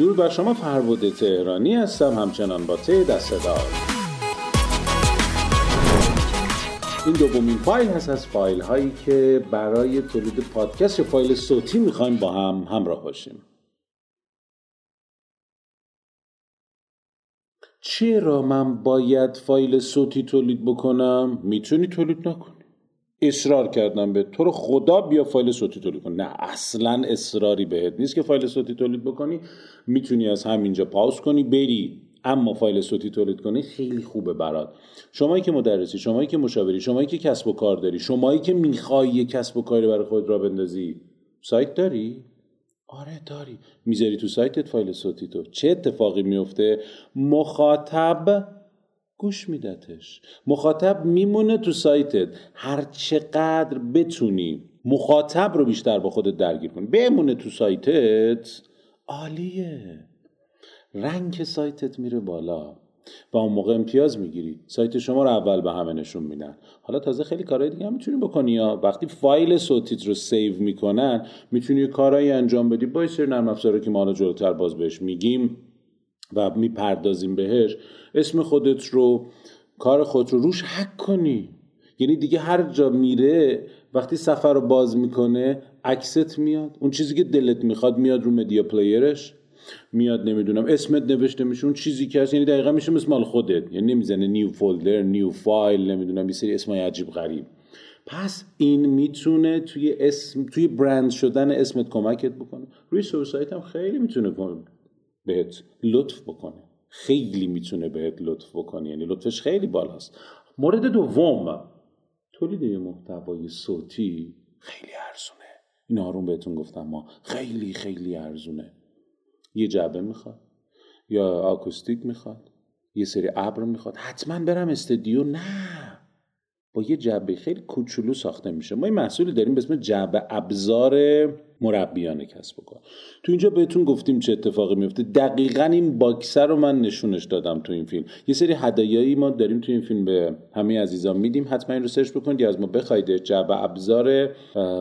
دور بر شما فربود تهرانی هستم همچنان با ته دست دار این دومین فایل هست از فایل هایی که برای تولید پادکست یا فایل صوتی می‌خوایم با هم همراه باشیم. چرا من باید فایل صوتی تولید بکنم؟ می‌تونی تولید نکنی اصرار کردم به تو رو خدا بیا فایل صوتی تولید کن نه اصلا اصراری بهت نیست که فایل صوتی تولید بکنی. می‌تونی از همینجا پاس کنی بری. اما فایل صوتی تولید کنی خیلی خوبه برات. شمایی که مدرسی شمایی که مشاوری شمایی که کسب و کار داری شمایی که می‌خوای کسب و کاری برای خود را بندازی. سایت داری؟ آره داری. می‌ذاری تو سایتت فایل صوتی تو. چه اتفاقی میفته مخاطب گوش میدتش. مخاطب میمونه تو سایتت. هر چقدر بتونی مخاطب رو بیشتر با خودت درگیر کنی. بمونه تو سایتت عالیه. rank سایتت میره بالا و اون موقع امتیاز می‌گیری. سایت شما رو اول به همه نشون میدن. حالا تازه خیلی کارهای دیگه هم می‌تونی بکنی یا وقتی فایل صوتیت رو save می‌کنن می‌تونی کارهایی انجام بدی. یه سری نرم افزاره که ما حالا جلوتر باز بهش میگیم. و می‌پردازیم بهش اسم خودت رو کار خودت رو روش حک کنی. یعنی دیگه هر جا میره وقتی سفر رو باز می‌کنه عکست میاد. اون چیزی که دلت می‌خواد میاد رو media player ش میاد نمی‌دونم اسمت نوشته میشه اون چیزی که هست. یعنی دقیقا میشه مثل مال خودت. یعنی نمی‌زنه نیو فولدر نیو فایل نمی‌دونم یه سری اسمای عجیب غریب. پس این می‌تونه توی اسم توی برند شدن اسمت کمکت بکنه. روی سایت هم خیلی می‌تونه بهت لطف بکنه. خیلی می‌تونه بهت لطف بکنه. یعنی لطفش خیلی بالاست. مورد دوم تولید محتوای صوتی خیلی ارزونه. این آروم بهتون گفتم ما. خیلی خیلی ارزونه. یه جعبه می‌خواد. یا آکوستیک می‌خواد. یه سری ابر می‌خواد. حتما برم استدیو. نه. با یه جعبه خیلی کوچولو ساخته میشه. ما این محصولی داریم به اسم جعبه ابزار مربیان کسب و کار. تو اینجا بهتون گفتیم چه اتفاقی میفته. دقیقا این باکسر رو من نشونش دادم تو این فیلم. یه سری هدایایی ما داریم تو این فیلم به همه عزیزان میدیم. حتما این رو سرچ بکنید یا از ما بخواید. جعبه ابزار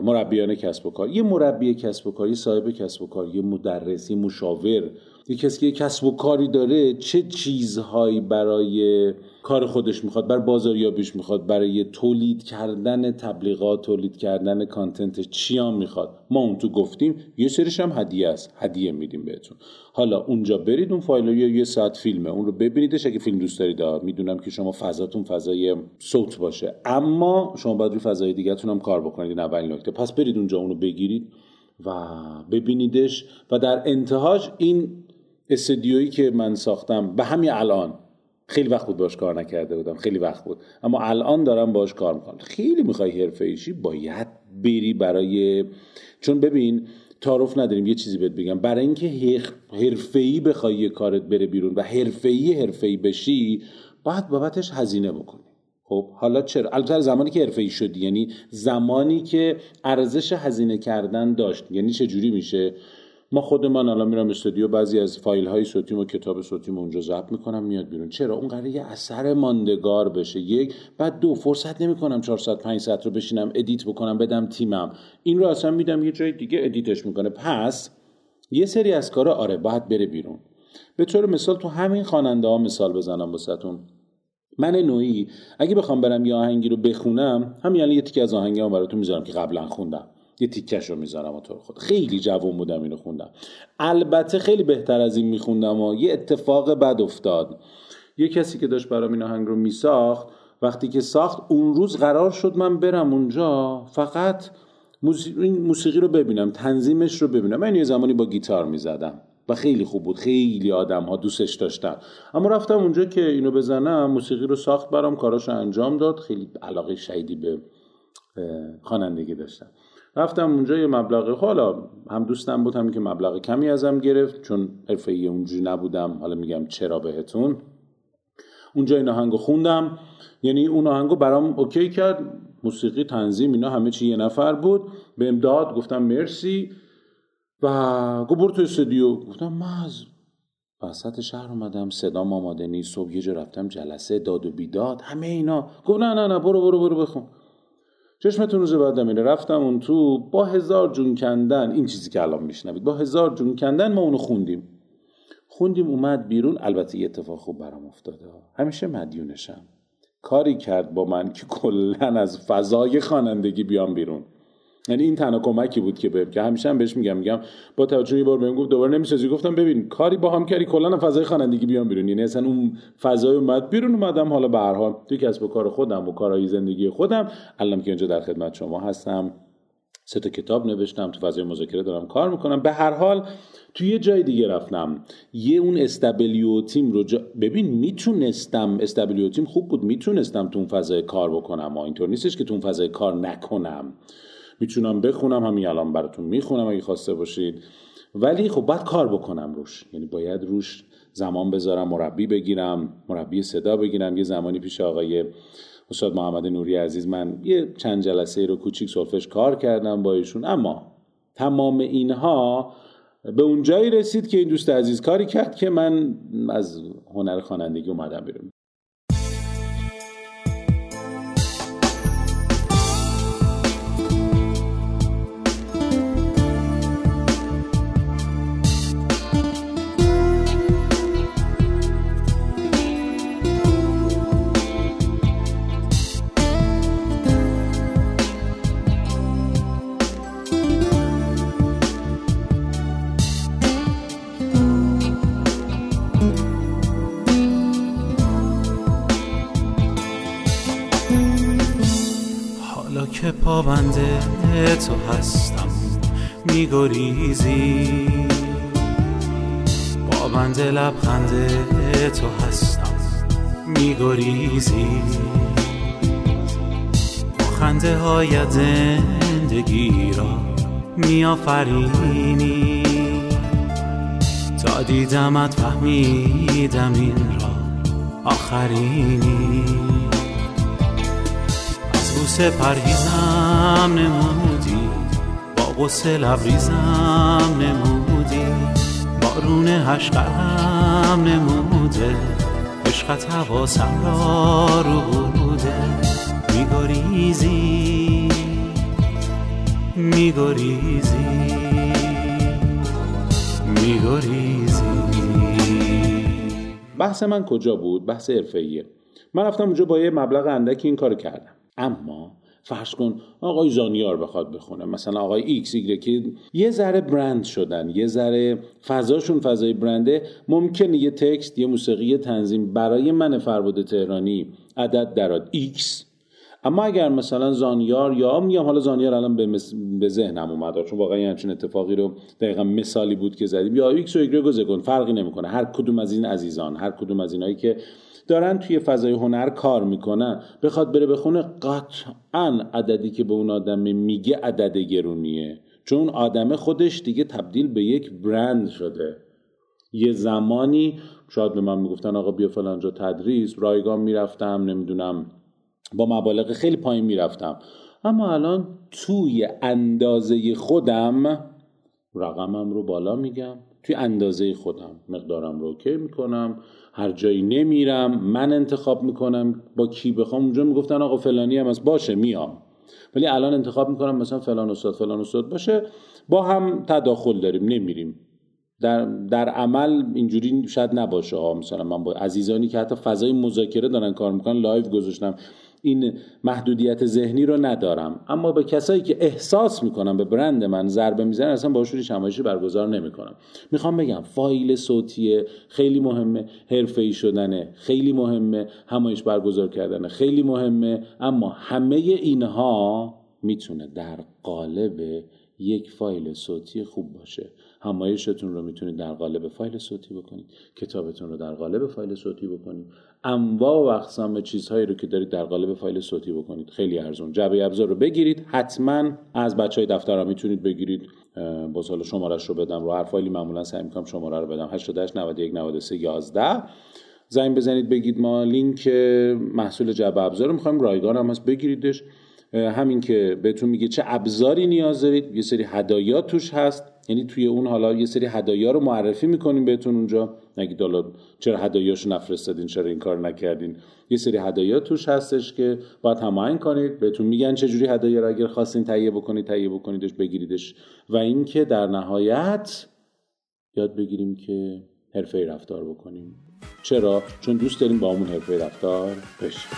مربیان کسب و کار. یه مربی کسب و کار صاحب کسب و کار یه مدرس یه مشاور یه کسی که کسب و کاری داره چه چیزهایی برای کار خودش می‌خواد بر بازاریابیش می‌خواد برای تولید کردن تبلیغات تولید کردن کانتنت چیا می‌خواد؟ ما اون تو گفتیم یه سریش هم هدیه است هدیه میدیم بهتون. حالا اونجا برید اون فایل یا یه ساعت فیلمه اون رو ببینیدش اگه فیلم دوست دارید. می‌دونم که شما فضاتون فضای صوت باشه. اما شما باید روی فضای دیگهتون هم کار بکنید این اولین نکته. پس برید اونجا اون رو بگیرید و ببینیدش. و در انتهاش این استدیویی که من ساختم به همین الان خیلی وقت بود باش کار نکرده بودم خیلی وقت بود. اما الان دارم باش کار می‌کنم. خیلی می‌خوای حرفه باید بری برای چون ببین تعارف نداریم یه چیزی بهت بگم. برای اینکه حرفه‌ای بخوای یه کارت بره بیرون و حرفه‌ای حرفه‌ای بشی باید بابتش هزینه بکنی. خب حالا چرا؟ البته زمانی که حرفه‌ای شدی یعنی زمانی که ارزش هزینه کردن داشت یعنی چه جوری میشه؟ ما خودمان الان میرم استودیو بعضی از فایل های صوتیم و کتاب صوتیم اونجا ضبط می‌کنم میاد بیرون. چرا؟ اون قراره یه اثر ماندگار بشه. یک بعد دو فرصت نمی‌کنم 400 5 ساعت رو بشینم edit بکنم بدم تیمم. این رو اصلا میدم یه جای دیگه edit ش می‌کنه. پس یه سری از کارا آره باید بره بیرون. به طور مثال تو همین خواننده ها مثال بزنم واسهتون. من نوعی اگه بخوام برم یه آهنگی رو بخونم همین یه تیکه از آهنگی براتون می‌ذارم که قبلا خوندم. یه تیکش رو می‌ذارم و خود خیلی جوون بودم اینو خوندم. البته خیلی بهتر از این میخوندم و یه اتفاق بد افتاد. یه کسی که داشت برام این آهنگ رو میساخت وقتی که ساخت اون روز قرار شد من برم اونجا فقط این موسیقی رو ببینم تنظیمش رو ببینم. من یه زمانی با گیتار می‌زدم و خیلی خوب بود. خیلی آدم ها دوستش داشتن. اما رفتم اونجا که اینو بزنم موسیقی رو ساخت برام کاراشو انجام داد. خیلی علاقه شدیدی به خوانندگی داشتم. رفتم اونجا یه مبلغ حالا هم دوستم بود هم که مبلغ کمی ازم گرفت چون حرفه اونجوری نبودم. حالا میگم چرا بهتون. اونجا این آهنگو خوندم. یعنی اون آهنگو برام اوکی کرد. موسیقی تنظیم اینا همه چی یه نفر بود. به امداد گفتم مرسی. و گفت برو تو استودیو. گفتم من از وسط شهر اومدم صدام آماده نیست. صبح یه جا رفتم جلسه داد و بیداد همه اینا. گفت نه نه نه برو برو برو بخون. چشمتون روز بعد میره رفتم اون تو با هزار جون کندن این چیزی که الان میشنوید. با هزار جون کندن ما اونو خوندیم. خوندیم اومد بیرون. البته یه اتفاق خوب برام افتاده. همیشه مدیونشم. کاری کرد با من که کلا از فضای خوانندگی بیام بیرون. یعنی این تنها کمکی بود که بهم که همیشه هم بهش میگم میگم با توجه یه بار بهم گفت دوباره نمی‌سازی؟ گفتم ببین کاری با هم کردی کلا فضای خوانندگی بیام بیرون. یعنی اصلا اون فضای اومد بیرون اومدم حالا به هر حال توی کسب کار خودم و کارهای زندگی خودم. الان که اینجا در خدمت شما هستم. سه تا کتاب نوشتم تو فضای مذاکره دارم کار می‌کنم. به هر حال توی یه جای دیگه رفتم. یه اون استبلیو تیم رو جا... ببین می‌تونستم استبلیو تیم خوب بود می‌تونستم تو اون فضای کار بکنم. و اینطور نیستش که تو اون فضای کار نکنم. می‌تونم بخونم همین الان براتون می‌خونم اگه خواسته باشید. ولی خب باید کار بکنم روش. یعنی باید روش زمان بذارم مربی بگیرم مربی صدا بگیرم. یه زمانی پیش آقای استاد محمد نوری عزیز من یه چند جلسه رو کوچیک سلفش کار کردم با ایشون. اما تمام اینها به اون جایی رسید که این دوست عزیز کاری کرد که من از هنر خوانندگی اومدم بیرون. پابنده تو هستم میگریزی. پابنده لبخنده تو هستم میگریزی. خنده های زندگی را میآفرینی. تا دیدمت فهمیدم این را آخرینی. بوسه پرهیزم نمودی. با غصه لبریزم نمودی. بارون هشقرم نموده. عشقت حواسم را رو بوده میگریزی. میگریزی. میگریزی. بحث من کجا بود؟ بحث حرفه‌ایه. من رفتم اونجا با یه مبلغ اندکی این کار کردم. اما فرض کن آقای زانیار بخواد بخونه مثلا آقای ایکس که یه ذره برند شدن یه ذره فضاشون فضای برنده ممکنه یه تکست یه موسیقی یه تنظیم برای من فربود تهرانی عدد دراد ایکس اما اگر مثلا زانیار یا میگم حالا زانیار الان به, مس... به ذهنم اومد چون واقعا همچین اتفاقی رو دقیقا مثالی بود که زدیم. یا ایکس و ایگرگ کن فرقی نمی‌کنه. هر کدوم از این عزیزان هر کدوم از اینایی که دارن توی فضای هنر کار می‌کنن بخواد بره بخونه قطعا عددی که به اون آدم میگه عدد گرونیه. چون آدم خودش دیگه تبدیل به یک برند شده. یه زمانی شاید به من می‌گفتن آقا بیا فلانجا تدریس رایگان می‌رفتم نمی‌دونم با مبالغ خیلی پایین می‌رفتم. اما الان توی اندازه خودم رقمم رو بالا میگم. توی اندازه خودم مقدارم رو OK می‌کنم. هر جایی نمیرم من انتخاب می‌کنم با کی بخوام. اونجا می‌گفتن آقا فلانی هم از باشه میام. ولی الان انتخاب می‌کنم مثلا فلان استاد فلان استاد باشه. با هم تداخل داریم نمیریم. در, در عمل اینجوری شاید نباشه ها. مثلا من با عزیزانی که حتی فضای مذاکره دارن کار می‌کنن live گذاشتم. این محدودیت ذهنی رو ندارم. اما به کسایی که احساس می‌کنم به برند من ضربه می‌زنن اصلا باشون هیچ برگزار نمی‌کنم. می‌خوام بگم فایل صوتی خیلی مهمه حرفه شدنه خیلی مهمه همایش برگزار کردنه خیلی مهمه اما همه اینها می‌تونه در قالب یک فایل صوتی خوب باشه. همایشتون رو می‌تونید در قالب فایل صوتی بکنید. کتابتون رو در قالب فایل صوتی بکنید. انواع و اقسام چیزهایی رو که دارید در قالب فایل صوتی بکنید. خیلی ارزون. جعبه ابزار رو بگیرید. حتما از بچه های دفتر می‌تونید بگیرید. با سال شمارش رو بدم. رو هر فایلی معمولا سعی می‌کنم شماره رو بدم. 88 91 93 11 زنگ بزنید بگید ما لینک محصول جعبه ابزار رو می‌خوایم. رایگان هم هست. بگیریدش. همین که بهتون میگه چه ابزاری نیاز دارید یه سری هدایا توش هست. یعنی توی اون حالا یه سری هدایا رو معرفی می‌کنیم بهتون اونجا. نگید حالا چرا هدایاشو نفرستادین چرا این کار نکردین. یه سری هدایا توش هستش که باید هماهنگ کنید. بهتون میگن چه جوری هدایا رو اگر خواستین تهیه بکنید تهیه بکنیدش بگیریدش. و اینکه در نهایت یاد بگیریم که حرفه رفتار بکنیم. چرا؟ چون دوست داریم با همون حرفه رفتار بشیم.